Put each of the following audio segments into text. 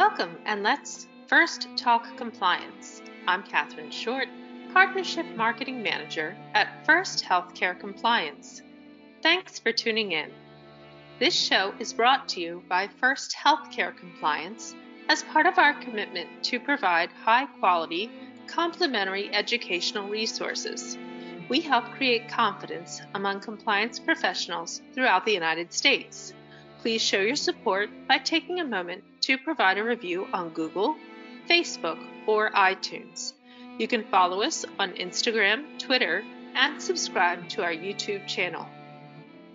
Welcome, and let's first talk compliance. I'm Catherine Short, Partnership Marketing Manager at First Healthcare Compliance. Thanks for tuning in. This show is brought to you by First Healthcare Compliance as part of our commitment to provide high quality, complementary educational resources. We help create confidence among compliance professionals throughout the United States. Please show your support by taking a moment to provide a review on Google, Facebook, or iTunes. You can follow us on Instagram, Twitter, and subscribe to our YouTube channel.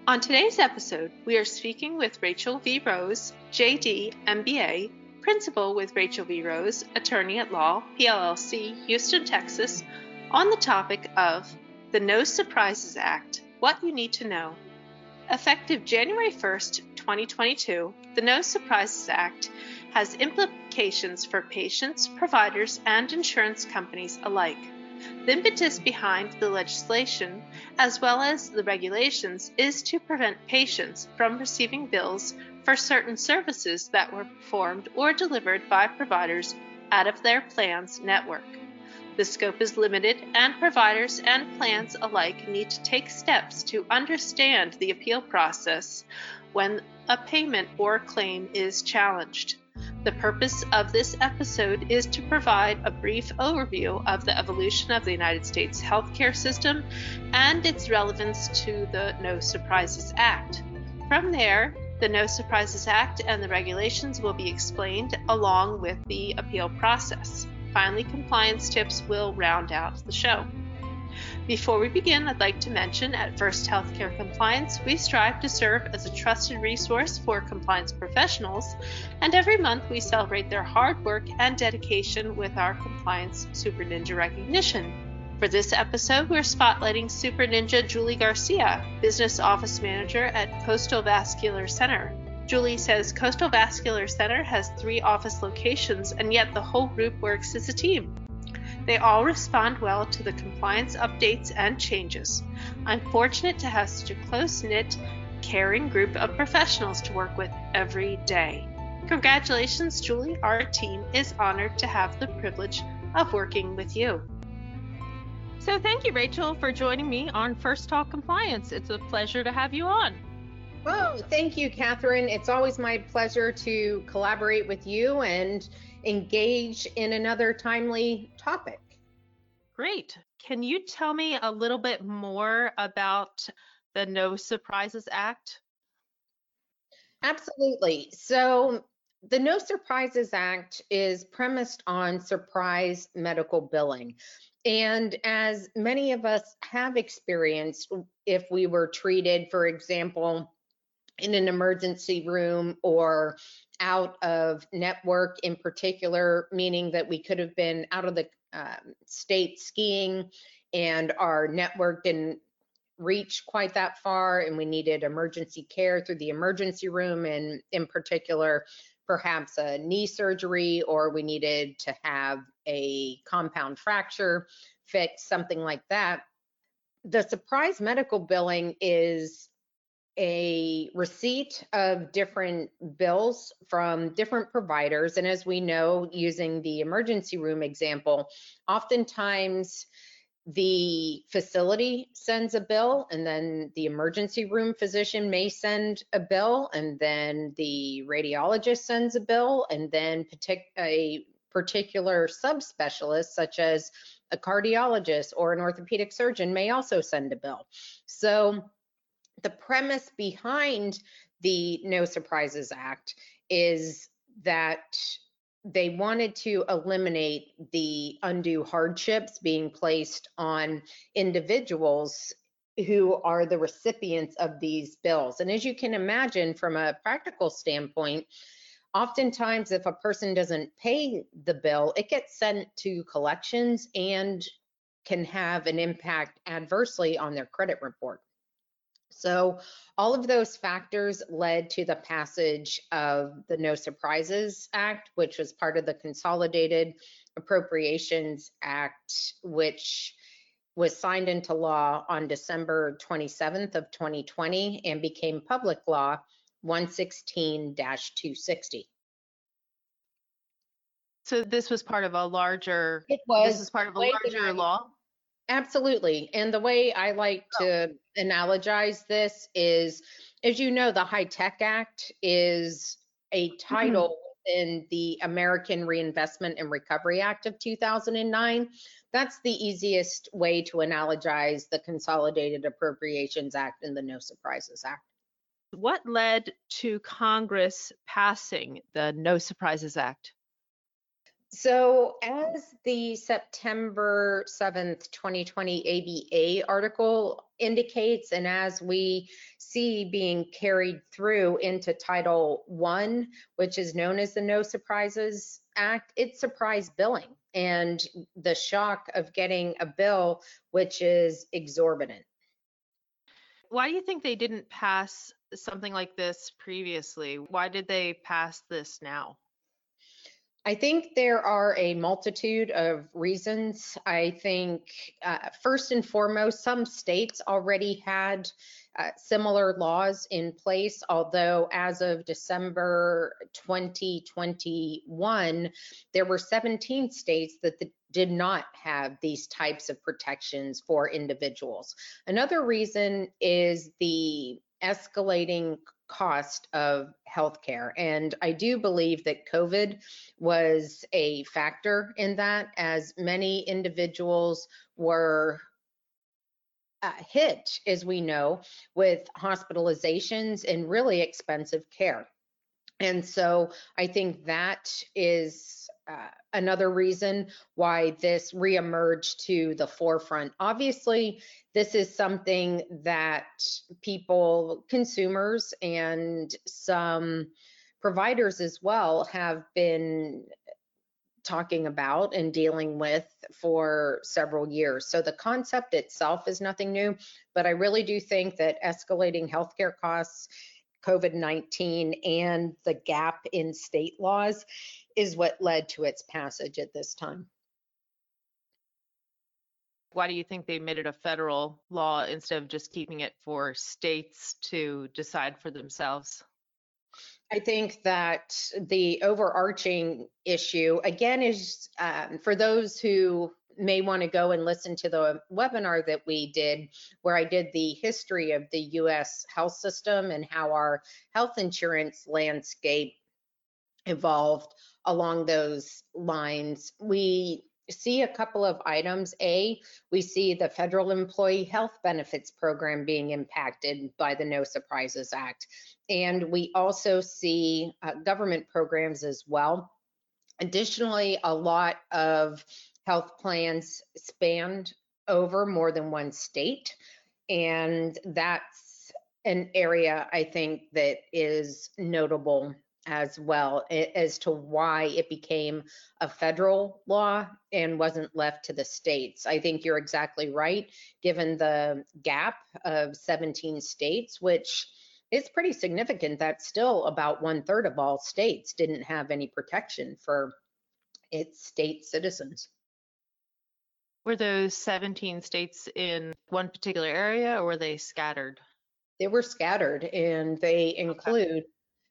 On today's episode, we are speaking with Rachel V. Rose, JD, MBA, principal with Rachel V. Rose, attorney at law, PLLC, Houston, Texas, on the topic of the No Surprises Act What You Need to Know. Effective January 1st, 2022, the No Surprises Act has implications for patients, providers, and insurance companies alike. The impetus behind the legislation, as well as the regulations, is to prevent patients from receiving bills for certain services that were performed or delivered by providers out of their plan's network. The scope is limited, and providers and plans alike need to take steps to understand the appeal process when a payment or claim is challenged. The purpose of this episode is to provide a brief overview of the evolution of the United States healthcare system and its relevance to the No Surprises Act. From there, the No Surprises Act and the regulations will be explained along with the appeal process. Finally, compliance tips will round out the show. Before we begin, I'd like to mention at First Healthcare Compliance, we strive to serve as a trusted resource for compliance professionals, and every month we celebrate their hard work and dedication with our Compliance Super Ninja recognition. For this episode, we're spotlighting Super Ninja Julie Garcia, Business Office Manager at Coastal Vascular Center. Julie says Coastal Vascular Center has three office locations, and yet the whole group works as a team. They all respond well to the compliance updates and changes. I'm fortunate to have such a close knit, caring group of professionals to work with every day. Congratulations, Julie. Our team is honored to have the privilege of working with you. So, thank you, Rachel, for joining me on First Talk Compliance. It's a pleasure to have you on. Oh, thank you, Catherine. It's always my pleasure to collaborate with you and engage in another timely topic. Great. Can you tell me a little bit more about the No Surprises Act? Absolutely. So, the No Surprises Act is premised on surprise medical billing. And as many of us have experienced, if we were treated, for example, in an emergency room or out of network in particular, meaning that we could have been out of the um, state skiing and our network didn't reach quite that far and we needed emergency care through the emergency room and in particular perhaps a knee surgery or we needed to have a compound fracture fixed something like that. The surprise medical billing is a receipt of different bills from different providers. And as we know, using the emergency room example, oftentimes the facility sends a bill and then the emergency room physician may send a bill and then the radiologist sends a bill and then partic- a particular subspecialist such as a cardiologist or an orthopedic surgeon may also send a bill. So the premise behind the No Surprises Act is that they wanted to eliminate the undue hardships being placed on individuals who are the recipients of these bills. And as you can imagine, from a practical standpoint, oftentimes if a person doesn't pay the bill, it gets sent to collections and can have an impact adversely on their credit report. So all of those factors led to the passage of the No Surprises Act, which was part of the Consolidated Appropriations Act, which was signed into law on December 27th of 2020 and became public law 116-260. So this was part of a larger. It was. This is part of a larger law. Absolutely. And the way I like Oh. to analogize this is, as you know, the HITECH Act is a Mm-hmm. title in the American Reinvestment and Recovery Act of 2009. That's the easiest way to analogize the Consolidated Appropriations Act and the No Surprises Act. What led to Congress passing the No Surprises Act? So, as the September 7th, 2020 ABA article indicates, and as we see being carried through into Title I, which is known as the No Surprises Act, it's surprise billing and the shock of getting a bill which is exorbitant. Why do you think they didn't pass something like this previously? Why did they pass this now? I think there are a multitude of reasons. I think, uh, first and foremost, some states already had uh, similar laws in place, although as of December 2021, there were 17 states that th- did not have these types of protections for individuals. Another reason is the escalating cost of healthcare. And I do believe that COVID was a factor in that, as many individuals were uh, hit, as we know, with hospitalizations and really expensive care. And so I think that is uh, another reason why this reemerged to the forefront. Obviously, this is something that people, consumers, and some providers as well have been talking about and dealing with for several years. So the concept itself is nothing new, but I really do think that escalating healthcare costs, COVID 19, and the gap in state laws is what led to its passage at this time. Why do you think they made it a federal law instead of just keeping it for states to decide for themselves? I think that the overarching issue, again, is um, for those who may want to go and listen to the webinar that we did, where I did the history of the US health system and how our health insurance landscape evolved along those lines. We see a couple of items. A, we see the federal employee health benefits program being impacted by the No Surprises Act. And we also see uh, government programs as well. Additionally, a lot of health plans spanned over more than one state. And that's an area I think that is notable as well as to why it became a federal law and wasn't left to the states. I think you're exactly right, given the gap of 17 states, which is pretty significant. That still about one third of all states didn't have any protection for its state citizens. Were those 17 states in one particular area or were they scattered? They were scattered and they include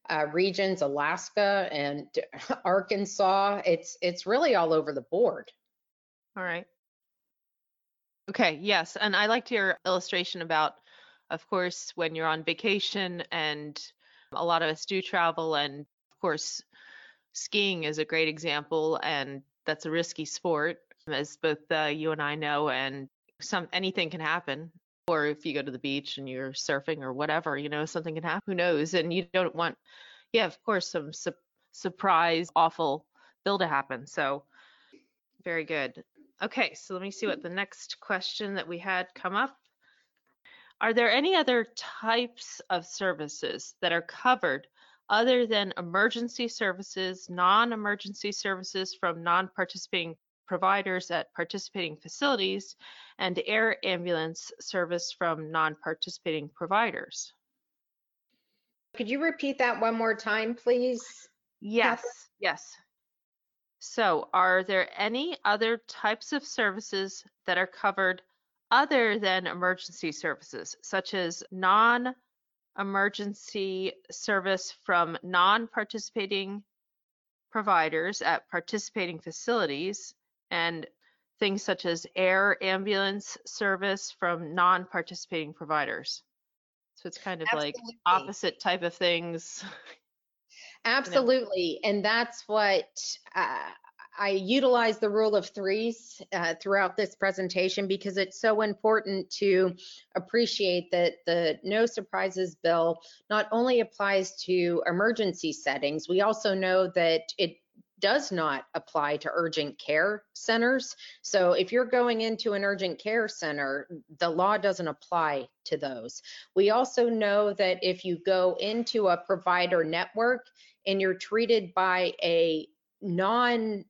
uh, regions, Alaska and Arkansas. It's it's really all over the board. All right. Okay, yes, and I liked your illustration about, of course, when you're on vacation and a lot of us do travel and of course skiing is a great example and that's a risky sport as both uh, you and I know and some anything can happen or if you go to the beach and you're surfing or whatever, you know, something can happen. Who knows? And you don't want, yeah, of course, some su- surprise, awful bill to happen. So, very good. Okay, so let me see what the next question that we had come up. Are there any other types of services that are covered other than emergency services, non-emergency services from non-participating providers at participating facilities, and air ambulance service from non-participating providers? Could you repeat that one more time, please? Yes, yes. So are there any other types of services that are covered other than emergency services, such as non-emergency service from non-participating providers at participating facilities and things such as air ambulance service from non-participating providers. So it's kind of like opposite type of things. Absolutely. And that's what uh, I utilize the rule of threes uh, throughout this presentation because it's so important to appreciate that the no surprises bill not only applies to emergency settings, we also know that it does not apply to urgent care centers. So if you're going into an urgent care center, the law doesn't apply to those. We also know that if you go into a provider network and you're treated by a non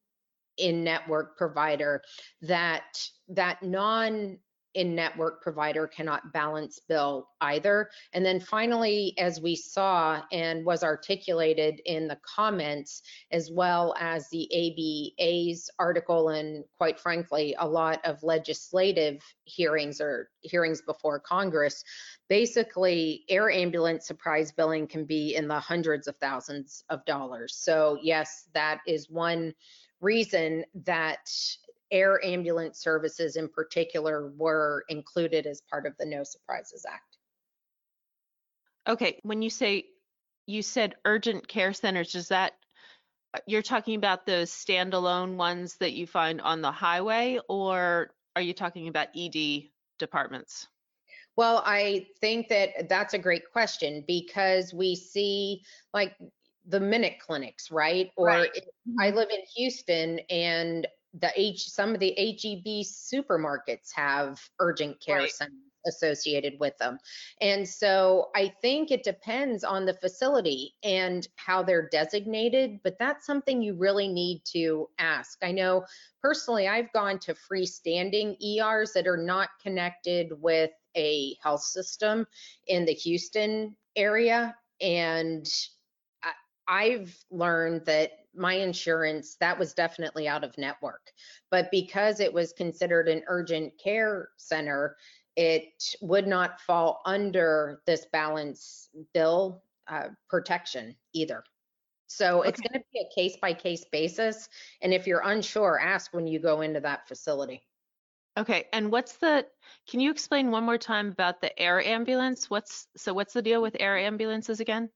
in-network provider, that that non in-network provider cannot balance bill either. And then finally, as we saw and was articulated in the comments, as well as the ABA's article and quite frankly, a lot of legislative hearings or hearings before Congress, basically air ambulance surprise billing can be in the hundreds of thousands of dollars. So yes, that is one reason that air ambulance services in particular were included as part of the No Surprises Act. Okay, when you say, you said urgent care centers, is that, you're talking about those standalone ones that you find on the highway, or are you talking about ED departments? Well, I think that that's a great question because we see like the minute clinics, right? Or Right. I mm-hmm. live in Houston and the H, some of the HEB supermarkets have urgent care Right. centers associated with them. And so I think it depends on the facility and how they're designated, but that's something you really need to ask. I know personally, I've gone to freestanding ERs that are not connected with a health system in the Houston area. And I've learned that my insurance, that was definitely out of network. But because it was considered an urgent care center, it would not fall under this balance bill uh, protection either. So it's Okay. going to be a case by case basis. And if you're unsure, ask when you go into that facility. Okay, and what's the, can you explain one more time about the air ambulance? What's, so what's the deal with air ambulances again?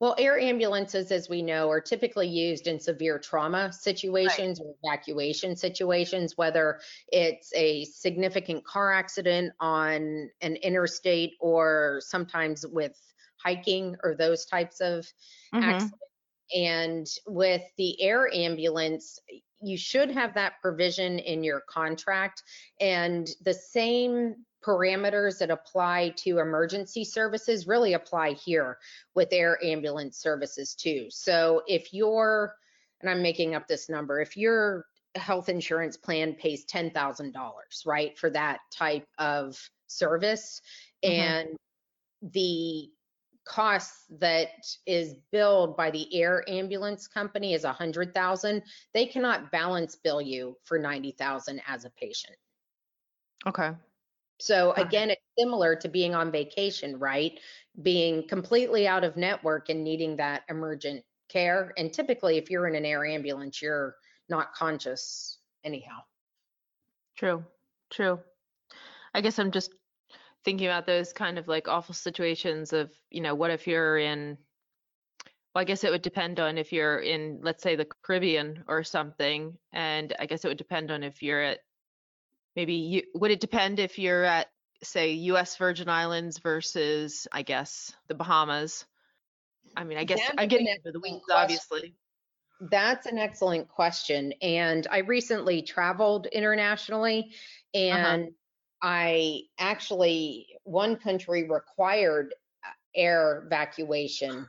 Well, air ambulances, as we know, are typically used in severe trauma situations or evacuation situations, whether it's a significant car accident on an interstate or sometimes with hiking or those types of Mhm. accidents. And with the air ambulance, you should have that provision in your contract. And the same parameters that apply to emergency services really apply here with air ambulance services too. So if you're, and I'm making up this number, if your health insurance plan pays $10,000, right, for that type of service, Mhm. and the cost that is billed by the air ambulance company is 100,000, they cannot balance bill you for 90,000 as a patient. Okay. So again, it's similar to being on vacation, right? Being completely out of network and needing that emergent care. And typically, if you're in an air ambulance, you're not conscious anyhow. True, true. I guess I'm just thinking about those kind of like awful situations of, you know, what if you're in, well, I guess it would depend on if you're in, let's say, the Caribbean or something. And I guess it would depend on if you're at, maybe you, would it depend if you're at, say, US Virgin Islands versus, I guess, the Bahamas? I mean, I guess That I'm is getting into the weeds, obviously. That's an excellent question. And I recently traveled internationally and I actually, one country required uh, air evacuation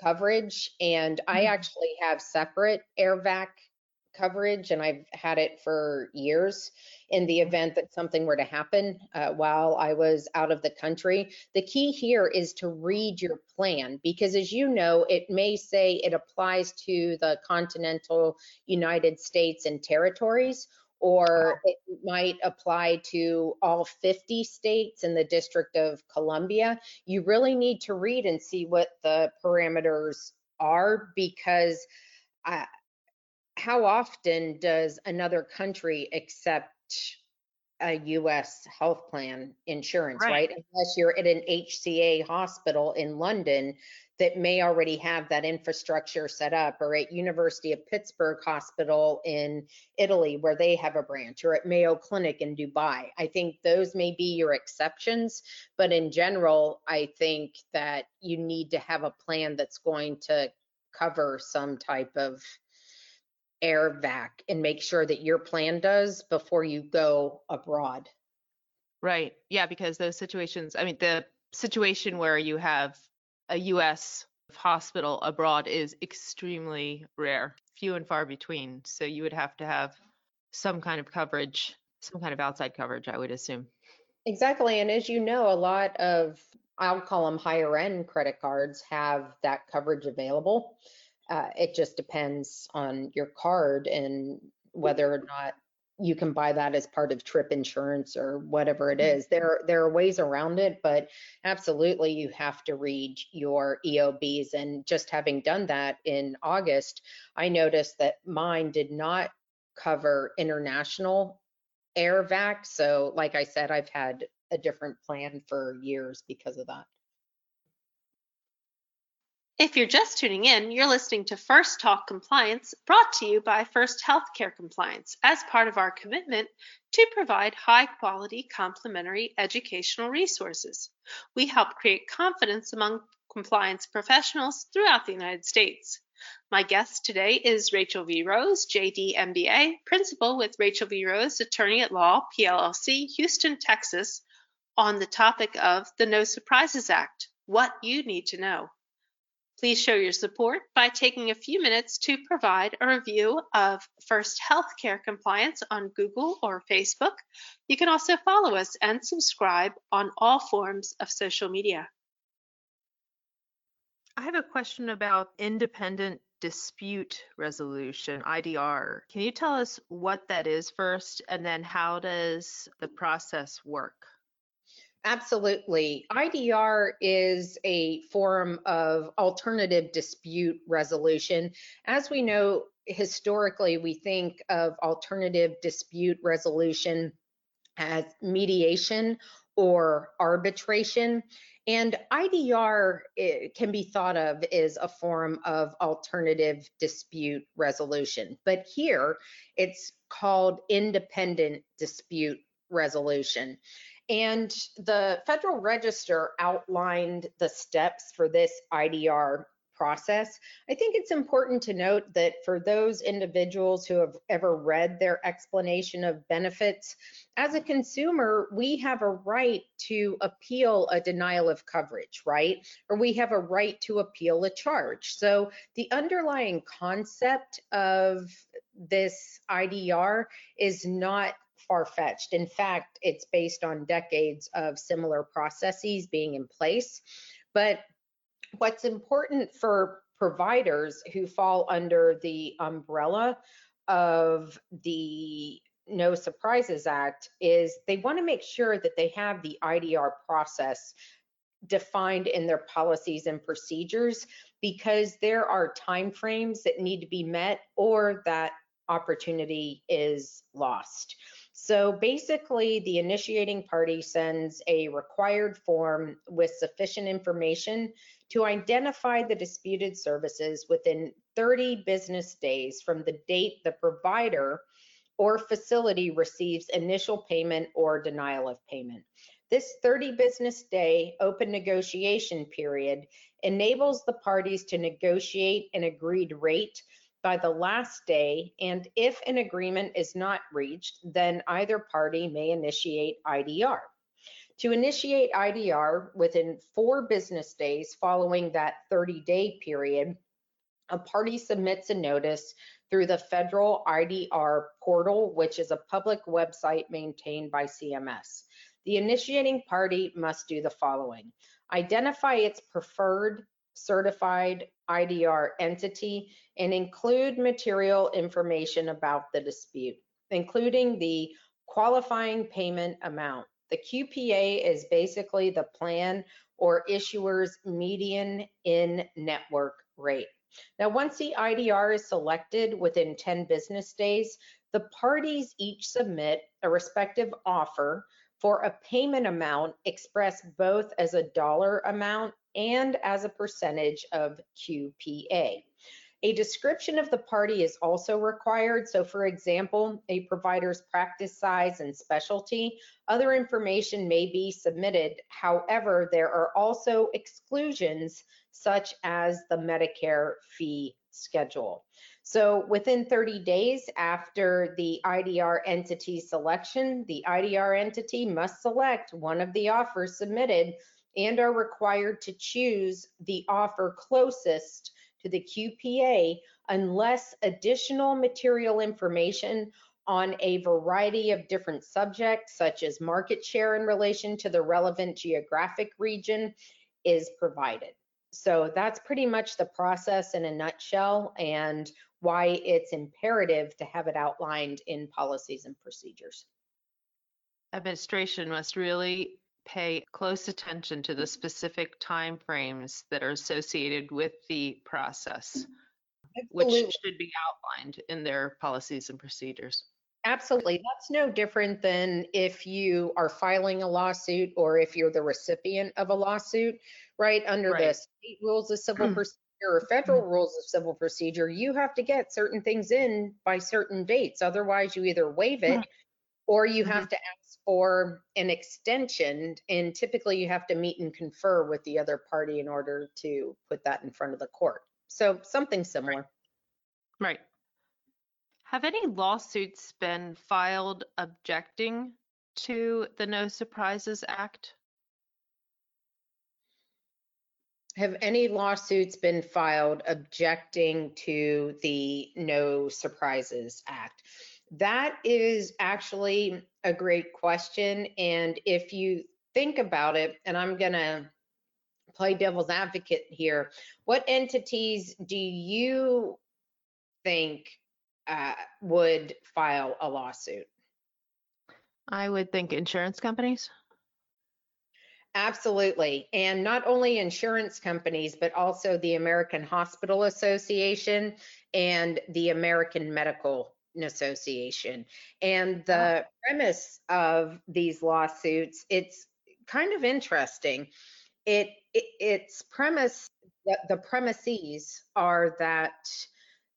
coverage and I Mhm. actually have separate air vac coverage and I've had it for years in the mm-hmm. event that something were to happen uh, while I was out of the country. The key here is to read your plan because as you know, it may say it applies to the continental United States and territories, or uh-huh. it might apply to all 50 states and the District of Columbia. You really need to read and see what the parameters are because I, how often does another country accept a US health plan insurance, Right. right? Unless you're at an HCA hospital in London that may already have that infrastructure set up, or at University of Pittsburgh Hospital in Italy where they have a branch, or at Mayo Clinic in Dubai. I think those may be your exceptions, but in general, I think that you need to have a plan that's going to cover some type of air vac and make sure that your plan does before you go abroad. Right. Yeah, because those situations, I mean, the situation where you have a US hospital abroad is extremely rare, few and far between. So you would have to have some kind of coverage, some kind of outside coverage, I would assume. Exactly. And as you know, a lot of, I'll call them higher end credit cards have that coverage available. Uh, it just depends on your card and whether or not you can buy that as part of trip insurance or whatever it is. There, there are ways around it, but absolutely you have to read your EOBs. And just having done that in August, I noticed that mine did not cover international air vac. So like I said, I've had a different plan for years because of that. If you're just tuning in, you're listening to First Talk Compliance, brought to you by First Healthcare Compliance as part of our commitment to provide high quality complementary educational resources. We help create confidence among compliance professionals throughout the United States. My guest today is Rachel V. Rose, JD MBA, principal with Rachel V. Rose, attorney at law, PLLC, Houston, Texas, on the topic of the No Surprises Act what you need to know. Please show your support by taking a few minutes to provide a review of First Healthcare Compliance on Google or Facebook. You can also follow us and subscribe on all forms of social media. I have a question about independent dispute resolution, IDR. Can you tell us what that is first, and then how does the process work? Absolutely. IDR is a form of alternative dispute resolution. As we know, historically, we think of alternative dispute resolution as mediation or arbitration. And IDR eh, can be thought of as a form of alternative dispute resolution. But here it's called independent dispute resolution. And the Federal Register outlined the steps for this IDR process. I think it's important to note that for those individuals who have ever read their explanation of benefits, as a consumer, we have a right to appeal a denial of coverage, right? Or we have a right to appeal a charge. So the underlying concept of this IDR is not far-fetched. In fact, it's based on decades of similar processes being in place. But what's important for providers who fall under the umbrella of the No Surprises Act is they want to make sure that they have the IDR process defined in their policies and procedures because there are timeframes that need to be met or that opportunity is lost. So basically, the initiating party sends a required form with sufficient information to identify the disputed services within 30 business days from the date the provider or facility receives initial payment or denial of payment. This 30 business day open negotiation period enables the parties to negotiate an agreed rate by the last day, and if an agreement is not reached, then either party may initiate IDR. To initiate IDR within four business days following that 30-day period, a party submits a notice through the federal IDR portal, which is a public website maintained by CMS. The initiating party must do the following. Identify its preferred certified IDR entity and include material information about the dispute, including the qualifying payment amount. The QPA is basically the plan or issuer's median in network rate. Now, once the IDR is selected within 10 business days, the parties each submit a respective offer for a payment amount expressed both as a dollar amount and as a percentage of QPA. A description of the party is also required. So for example, a provider's practice size and specialty, other information may be submitted. However, there are also exclusions such as the Medicare fee schedule. So within 30 days after the IDR entity selection, the IDR entity must select one of the offers submitted and are required to choose the offer closest to the QPA unless additional material information on a variety of different subjects, such as market share in relation to the relevant geographic region, is provided. So that's pretty much the process in a nutshell and why it's imperative to have it outlined in policies and procedures. Administration must really pay close attention to the specific timeframes that are associated with the process, Absolutely. which should be outlined in their policies and procedures. Absolutely. That's no different than if you are filing a lawsuit or if you're the recipient of a lawsuit, right? Under the state rules of civil hmm. procedure or federal hmm. rules of civil procedure, you have to get certain things in by certain dates. Otherwise, you either waive it hmm. or you have mm-hmm. to ask for an extension. And typically, you have to meet and confer with the other party in order to put that in front of the court. So something similar. Right. Have any lawsuits been filed objecting to the No Surprises Act? Have any lawsuits been filed objecting to the No Surprises Act? That is actually a great question. And if you think about it, and I'm going to play devil's advocate here, what entities do you think uh, would file a lawsuit? I would think insurance companies. Absolutely. And not only insurance companies, but also the American Hospital Association and the American Medical Association. And oh. the premise of these lawsuits, it's kind of interesting. It, it its premise, the, the premises are that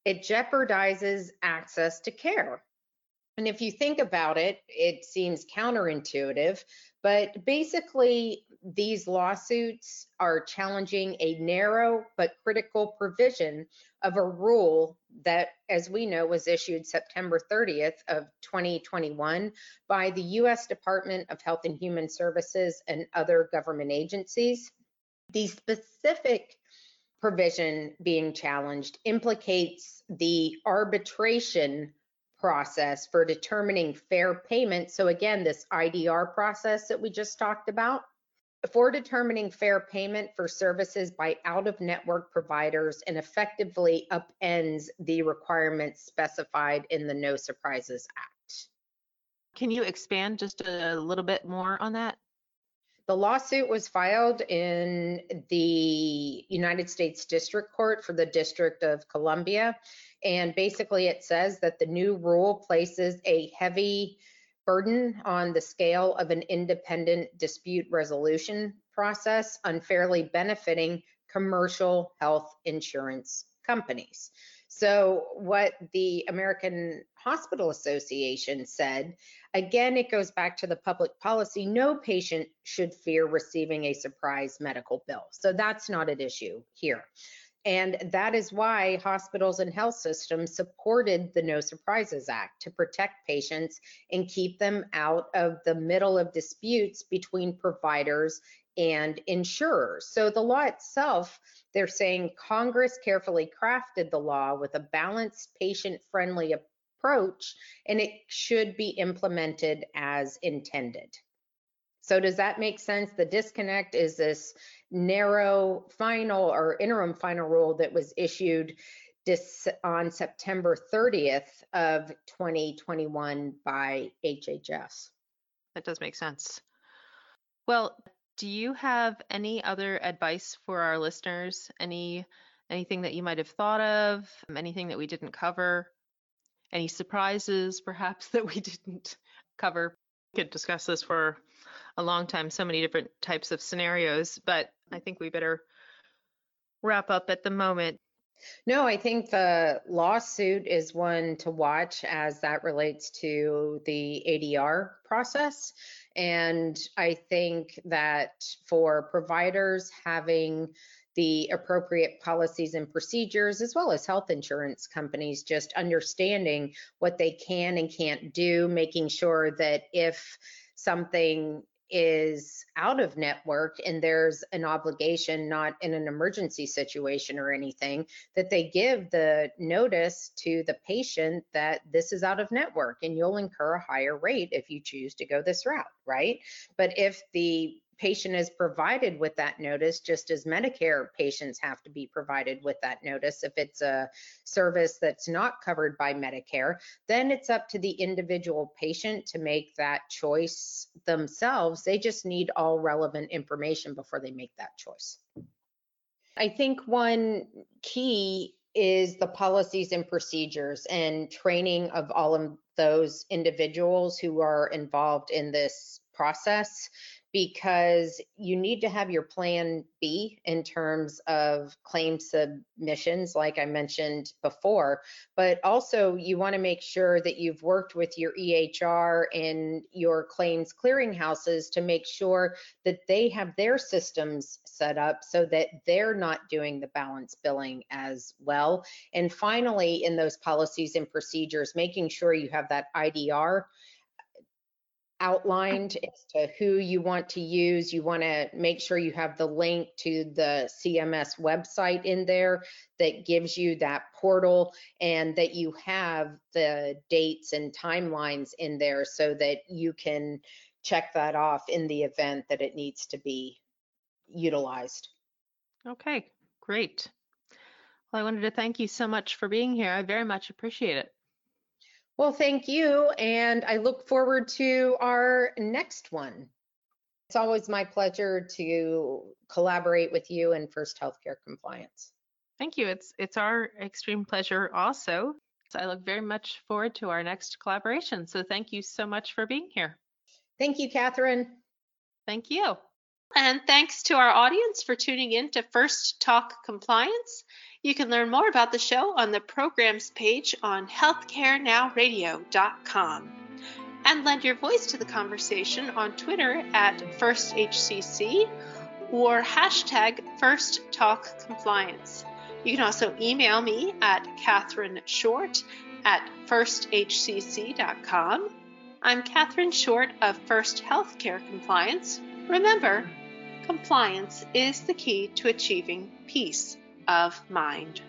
it jeopardizes access to care. And if you think about it, it seems counterintuitive, but basically, these lawsuits are challenging a narrow but critical provision of a rule that, as we know, was issued September 30th of 2021 by the U.S. Department of Health and Human Services and other government agencies. The specific provision being challenged implicates the arbitration process for determining fair payment. So again, this IDR process that we just talked about, for determining fair payment for services by out-of-network providers and effectively upends the requirements specified in the No Surprises Act. Can you expand just a little bit more on that? The lawsuit was filed in the United States District Court for the District of Columbia. And basically, it says that the new rule places a heavy burden on the scale of an independent dispute resolution process, unfairly benefiting commercial health insurance companies. So, what the American Hospital Association said, again, it goes back to the public policy no patient should fear receiving a surprise medical bill. So, that's not an issue here. And that is why hospitals and health systems supported the No Surprises Act to protect patients and keep them out of the middle of disputes between providers and insurers. So the law itself, they're saying Congress carefully crafted the law with a balanced, patient friendly approach, and it should be implemented as intended. So does that make sense? The disconnect is this narrow final or interim final rule that was issued on September 30th of 2021 by HHS. That does make sense. Well, do you have any other advice for our listeners? Any anything that you might have thought of, anything that we didn't cover, any surprises perhaps that we didn't cover. We could discuss this for a long time, so many different types of scenarios, but I think we better wrap up at the moment. No, I think the lawsuit is one to watch as that relates to the ADR process. And I think that for providers having the appropriate policies and procedures, as well as health insurance companies, just understanding what they can and can't do, making sure that if something is out of network and there's an obligation, not in an emergency situation or anything, that they give the notice to the patient that this is out of network and you'll incur a higher rate if you choose to go this route, right? But if the patient is provided with that notice, just as Medicare patients have to be provided with that notice. If it's a service that's not covered by Medicare, then it's up to the individual patient to make that choice themselves. They just need all relevant information before they make that choice. I think one key is the policies and procedures and training of all of those individuals who are involved in this process because you need to have your plan B in terms of claim submissions, like I mentioned before, but also you want to make sure that you've worked with your EHR and your claims clearinghouses to make sure that they have their systems set up so that they're not doing the balance billing as well. And finally, in those policies and procedures, making sure you have that IDR outlined as to who you want to use. You want to make sure you have the link to the CMS website in there that gives you that portal and that you have the dates and timelines in there so that you can check that off in the event that it needs to be utilized. Okay, great. Well, I wanted to thank you so much for being here. I very much appreciate it. Well, thank you. And I look forward to our next one. It's always my pleasure to collaborate with you in First Healthcare Compliance. Thank you. It's it's our extreme pleasure also. So I look very much forward to our next collaboration. So thank you so much for being here. Thank you, Catherine. Thank you. And thanks to our audience for tuning in to First Talk Compliance. You can learn more about the show on the programs page on healthcarenowradio.com. And lend your voice to the conversation on Twitter at FirstHCC or hashtag First Talk Compliance. You can also email me at Catherine Short at firsthcc.com. I'm Catherine Short of First Healthcare Compliance. Remember, compliance is the key to achieving peace of mind.